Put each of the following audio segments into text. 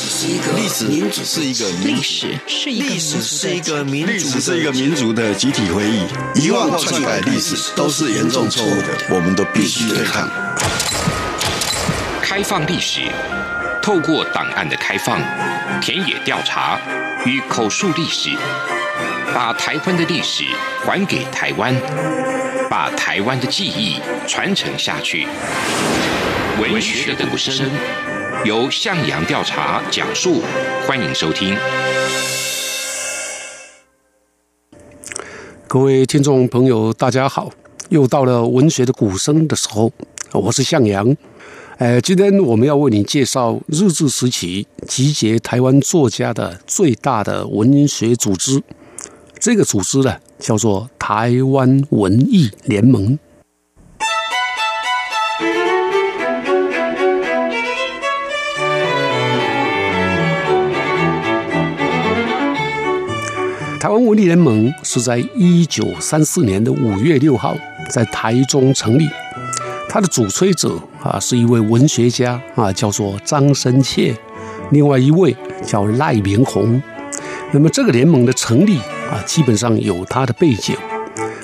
史是一个历史，民主是一个历史是一个历史是一个民历史是一个民族的集体回忆，遗忘或篡改历史都是严重错误的，我们都必须对抗。开放历史，透过档案的开放、田野调查与口述历史，把台湾的历史还给台湾，把台湾的记忆传承下去。文学的鼓声，由向阳调查讲述，欢迎收听。各位听众朋友，大家好，又到了文学的鼓声的时候，我是向阳。呃，今天我们要为你介绍日治时期集结台湾作家的最大的文学组织，这个组织呢叫做台湾文艺联盟。台湾文理联盟是在一九三四年的五月六号在台中成立。他的主催者啊，是一位文学家啊，叫做张深切，另外一位叫赖明鸿。那么这个联盟的成立啊，基本上有它的背景。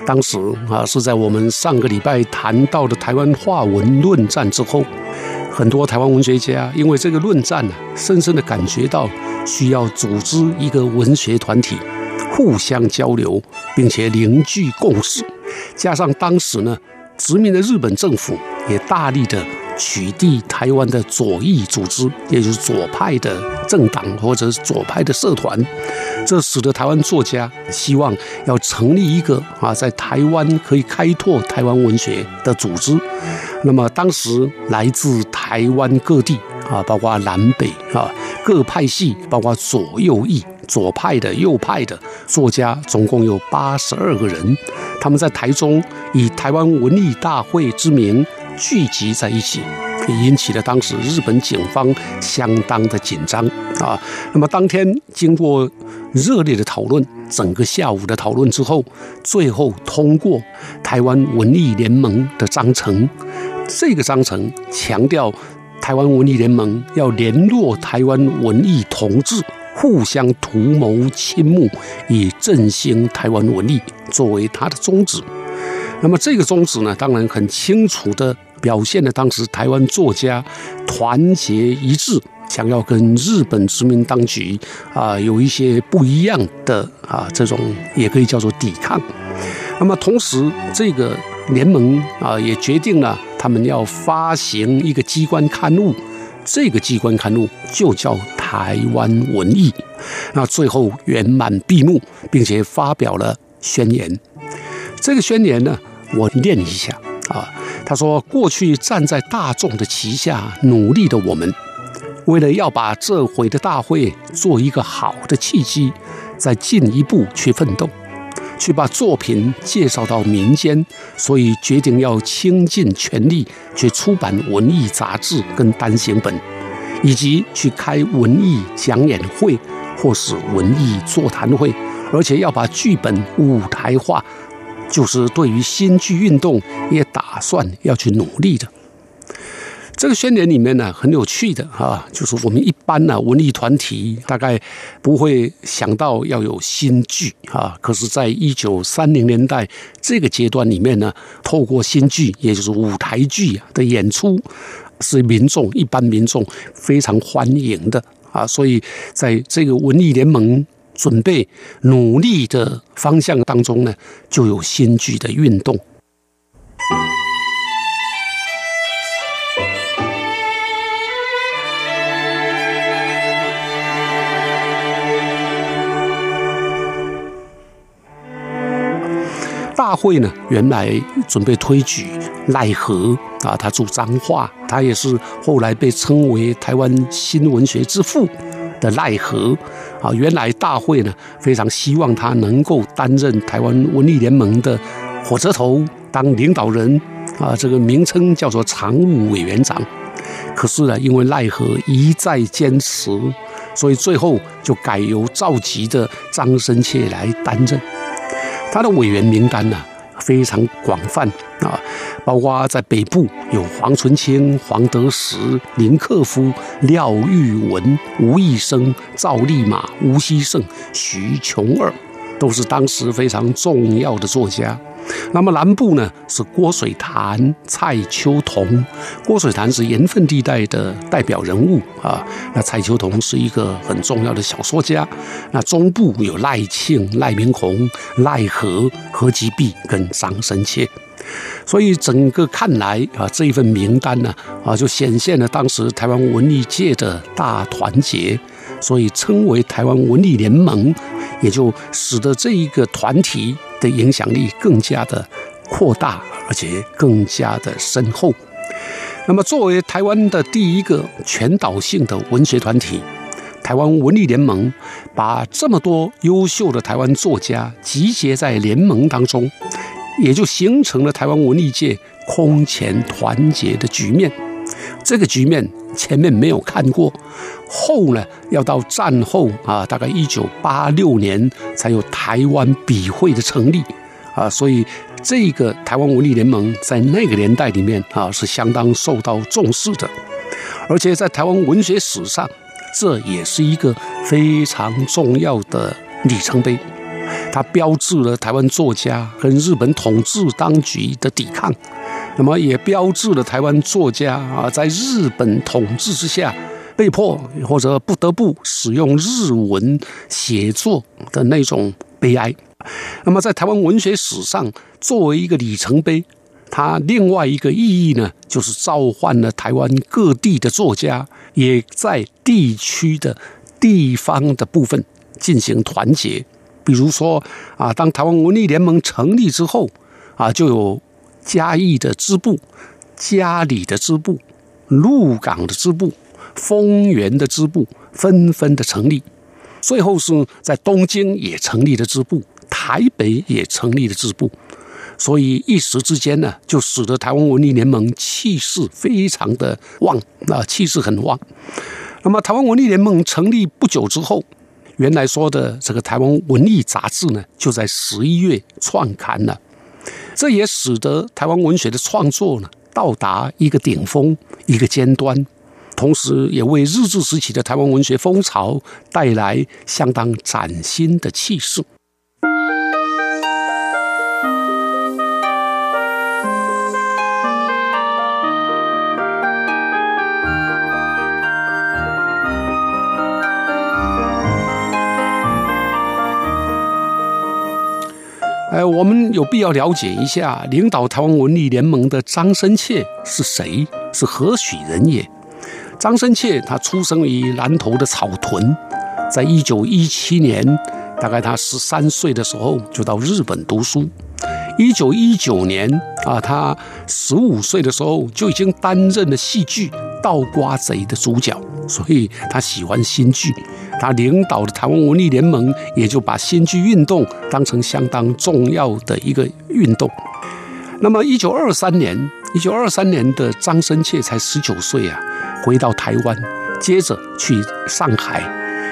当时啊，是在我们上个礼拜谈到的台湾话文论战之后，很多台湾文学家因为这个论战呢，深深的感觉到需要组织一个文学团体，互相交流，并且凝聚共识。加上当时呢。殖民的日本政府也大力的取缔台湾的左翼组织，也就是左派的政党或者是左派的社团，这使得台湾作家希望要成立一个啊，在台湾可以开拓台湾文学的组织。那么当时来自台湾各地啊，包括南北啊各派系，包括左右翼、左派的、右派的作家，总共有八十二个人。他们在台中以台湾文艺大会之名聚集在一起，引起了当时日本警方相当的紧张啊。那么当天经过热烈的讨论，整个下午的讨论之后，最后通过台湾文艺联盟的章程。这个章程强调台湾文艺联盟要联络台湾文艺同志。互相图谋倾慕，以振兴台湾文艺作为他的宗旨。那么这个宗旨呢，当然很清楚地表现了当时台湾作家团结一致，想要跟日本殖民当局啊有一些不一样的啊这种也可以叫做抵抗。那么同时，这个联盟啊也决定了他们要发行一个机关刊物。这个机关刊物就叫《台湾文艺》，那最后圆满闭幕，并且发表了宣言。这个宣言呢，我念一下啊。他说：“过去站在大众的旗下努力的我们，为了要把这回的大会做一个好的契机，再进一步去奋斗。”去把作品介绍到民间，所以决定要倾尽全力去出版文艺杂志跟单行本，以及去开文艺讲演会或是文艺座谈会，而且要把剧本舞台化，就是对于新剧运动也打算要去努力的。这个宣言里面呢，很有趣的啊，就是我们一般呢文艺团体大概不会想到要有新剧啊，可是，在一九三零年代这个阶段里面呢，透过新剧，也就是舞台剧的演出，是民众一般民众非常欢迎的啊，所以在这个文艺联盟准备努力的方向当中呢，就有新剧的运动。会呢，原来准备推举赖和啊，他住彰化，他也是后来被称为台湾新文学之父的赖和啊。原来大会呢，非常希望他能够担任台湾文艺联盟的火车头，当领导人啊，这个名称叫做常务委员长。可是呢，因为赖和一再坚持，所以最后就改由召集的张深切来担任。他的委员名单呢，非常广泛啊，包括在北部有黄纯清、黄德石、林克夫、廖玉文、吴义生、赵立马、吴希胜、徐琼儿，都是当时非常重要的作家。那么南部呢，是郭水潭、蔡秋桐。郭水潭是盐分地带的代表人物啊。那蔡秋桐是一个很重要的小说家。那中部有赖庆、赖明鸿、赖和、何吉碧跟张深切。所以整个看来啊，这一份名单呢啊，就显现了当时台湾文艺界的大团结。所以称为台湾文艺联盟，也就使得这一个团体。的影响力更加的扩大，而且更加的深厚。那么，作为台湾的第一个全岛性的文学团体，台湾文艺联盟把这么多优秀的台湾作家集结在联盟当中，也就形成了台湾文艺界空前团结的局面。这个局面前面没有看过，后呢，要到战后啊，大概一九八六年才有台湾笔会的成立啊，所以这个台湾文艺联盟在那个年代里面啊是相当受到重视的，而且在台湾文学史上，这也是一个非常重要的里程碑，它标志了台湾作家跟日本统治当局的抵抗。那么也标志了台湾作家啊，在日本统治之下，被迫或者不得不使用日文写作的那种悲哀。那么在台湾文学史上，作为一个里程碑，它另外一个意义呢，就是召唤了台湾各地的作家，也在地区的地方的部分进行团结。比如说啊，当台湾文艺联盟成立之后啊，就有。嘉义的支部、嘉里的支部、鹿港的支部、丰原的支部纷纷的成立，最后是在东京也成立了支部，台北也成立了支部，所以一时之间呢，就使得台湾文艺联盟气势非常的旺啊，气势很旺。那么台湾文艺联盟成立不久之后，原来说的这个台湾文艺杂志呢，就在十一月创刊了。这也使得台湾文学的创作呢，到达一个顶峰、一个尖端，同时也为日治时期的台湾文学风潮带来相当崭新的气势。我们有必要了解一下领导台湾文艺联盟的张深切是谁，是何许人也？张深切他出生于南投的草屯，在一九一七年，大概他十三岁的时候就到日本读书。一九一九年啊，他十五岁的时候就已经担任了戏剧《倒瓜贼》的主角，所以他喜欢新剧。他领导的台湾文艺联盟也就把新剧运动当成相当重要的一个运动。那么，一九二三年，一九二三年的张深切才十九岁啊，回到台湾，接着去上海，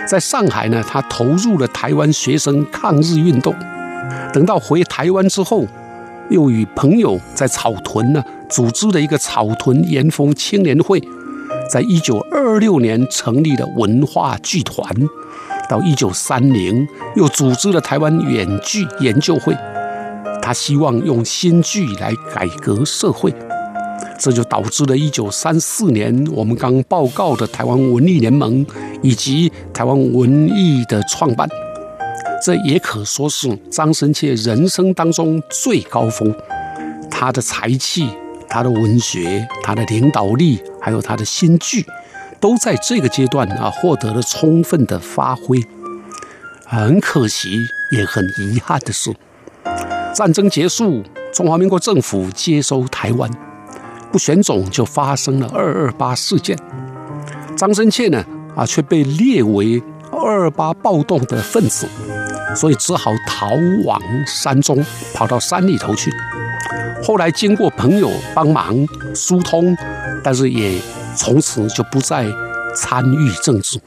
在上海呢，他投入了台湾学生抗日运动。等到回台湾之后，又与朋友在草屯呢组织了一个草屯研风青年会。在一九二六年成立了文化剧团，到一九三零又组织了台湾远剧研究会。他希望用新剧来改革社会，这就导致了一九三四年我们刚报告的台湾文艺联盟以及台湾文艺的创办。这也可说是张深切人生当中最高峰，他的才气。他的文学、他的领导力，还有他的新剧，都在这个阶段啊获得了充分的发挥。很可惜，也很遗憾的是，战争结束，中华民国政府接收台湾，不选总就发生了二二八事件。张深切呢啊却被列为二二八暴动的分子，所以只好逃往山中，跑到山里头去。后来经过朋友帮忙疏通，但是也从此就不再参与政治，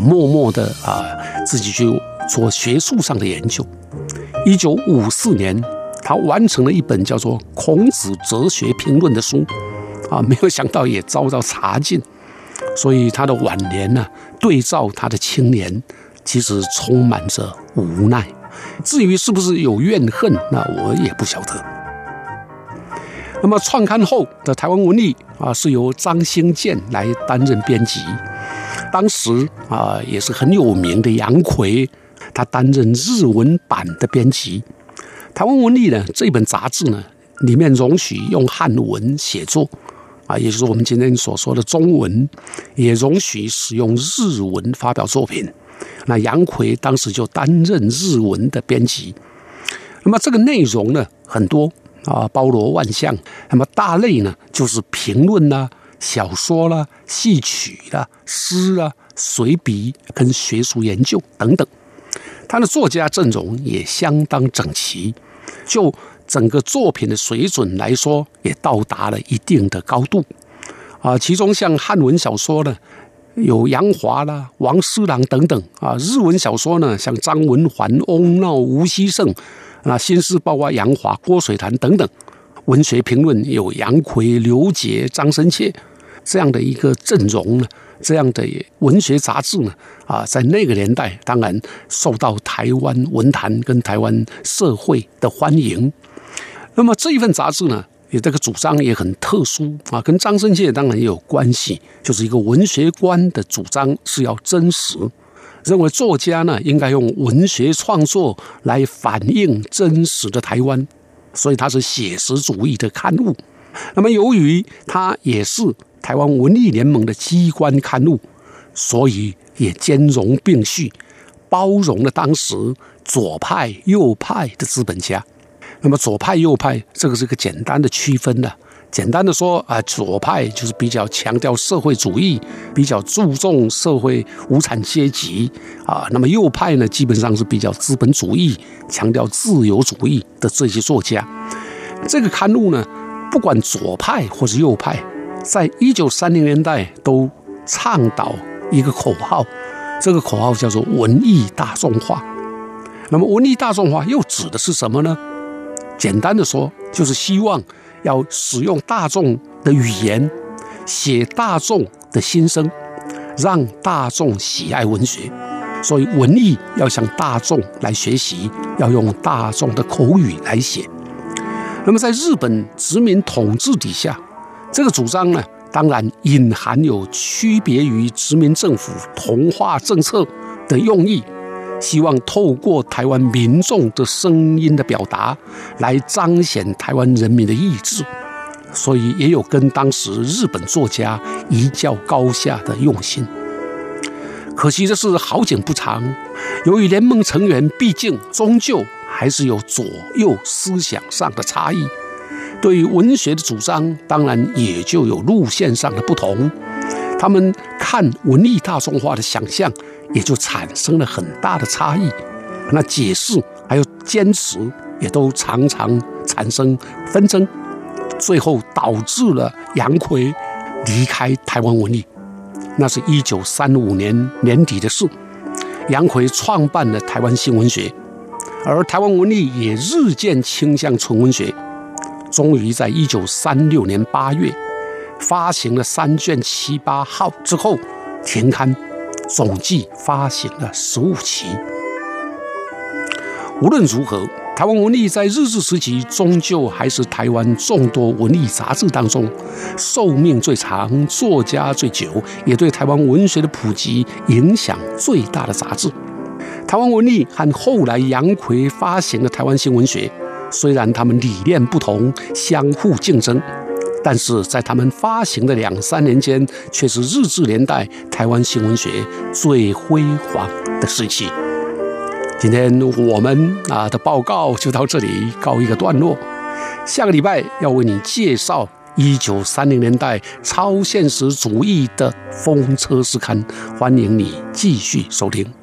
默默的啊自己去做学术上的研究。一九五四年，他他完成了一本叫做《孔子哲学评论》的书，啊，没有想到也遭到查禁，所以他的晚年呢，对照他的青年，其实充满着无奈。至于是不是有怨恨，那我也不晓得。那么创刊后的台湾文艺啊，是由张兴建来担任编辑。当时啊，也是很有名的杨奎，他担任日文版的编辑。台湾文艺呢，这本杂志呢，里面容许用汉文写作，啊，也就是我们今天所说的中文，也容许使用日文发表作品。那杨奎当时就担任日文的编辑。那么这个内容呢，很多。啊，包罗万象。那么大类呢，就是评论啦、小说啦、戏曲啦、诗啊、随笔跟学术研究等等。他的作家阵容也相当整齐，就整个作品的水准来说，也到达了一定的高度。啊，其中像汉文小说呢，有杨华啦、王思郎等等。啊，日文小说呢，像张文环、翁闹、吴熙盛。那《新诗》包括杨华、郭水潭等等，文学评论有杨奎、刘杰、张生切这样的一个阵容呢，这样的文学杂志呢，啊，在那个年代当然受到台湾文坛跟台湾社会的欢迎。那么这一份杂志呢，也这个主张也很特殊啊，跟张深切当然也有关系，就是一个文学观的主张是要真实。认为作家呢，应该用文学创作来反映真实的台湾，所以它是写实主义的刊物。那么由于它也是台湾文艺联盟的机关刊物，所以也兼容并蓄，包容了当时左派右派的资本家。那么左派右派这个是个简单的区分的。简单的说啊，左派就是比较强调社会主义，比较注重社会无产阶级啊。那么右派呢，基本上是比较资本主义，强调自由主义的这些作家。这个刊物呢，不管左派或者右派，在一九三零年代都倡导一个口号，这个口号叫做“文艺大众化”。那么文艺大众化又指的是什么呢？简单的说，就是希望。要使用大众的语言，写大众的心声，让大众喜爱文学。所以文艺要向大众来学习，要用大众的口语来写。那么在日本殖民统治底下，这个主张呢，当然隐含有区别于殖民政府同化政策的用意。希望透过台湾民众的声音的表达，来彰显台湾人民的意志，所以也有跟当时日本作家一较高下的用心。可惜的是好景不长，由于联盟成员毕竟终究还是有左右思想上的差异，对于文学的主张当然也就有路线上的不同，他们看文艺大众化的想象。也就产生了很大的差异，那解释还有坚持也都常常产生纷争，最后导致了杨逵离开台湾文艺。那是一九三五年年底的事，杨逵创办了台湾新文学，而台湾文艺也日渐倾向纯文学，终于在一九三六年八月发行了三卷七八号之后停刊。总计发行了十五期。无论如何，台湾文艺在日治时期终究还是台湾众多文艺杂志当中寿命最长、作家最久，也对台湾文学的普及影响最大的杂志。台湾文艺和后来杨逵发行的台湾新文学，虽然他们理念不同，相互竞争。但是在他们发行的两三年间，却是日治年代台湾新闻学最辉煌的时期。今天我们啊的报告就到这里告一个段落，下个礼拜要为你介绍一九三零年代超现实主义的风车诗刊，欢迎你继续收听。